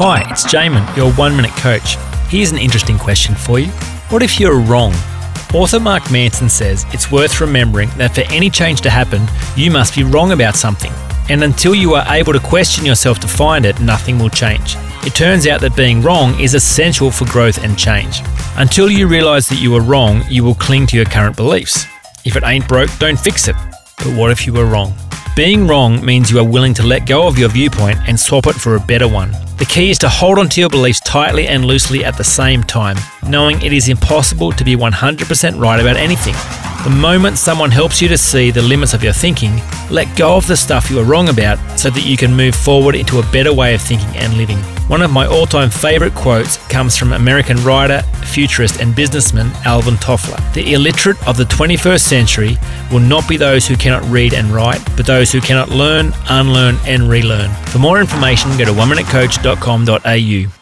Hi, it's Jamin, your one minute coach. Here's an interesting question for you. What if you're wrong? Author Mark Manson says it's worth remembering that for any change to happen, you must be wrong about something. And until you are able to question yourself to find it, nothing will change. It turns out that being wrong is essential for growth and change. Until you realize that you are wrong, you will cling to your current beliefs. If it ain't broke, don't fix it. But what if you were wrong? Being wrong means you are willing to let go of your viewpoint and swap it for a better one. The key is to hold onto your beliefs tightly and loosely at the same time, knowing it is impossible to be 100% right about anything. The moment someone helps you to see the limits of your thinking, let go of the stuff you are wrong about so that you can move forward into a better way of thinking and living. One of my all time favourite quotes comes from American writer, futurist, and businessman Alvin Toffler. The illiterate of the 21st century will not be those who cannot read and write, but those who cannot learn, unlearn, and relearn. For more information, go to oneminutecoach.com.au.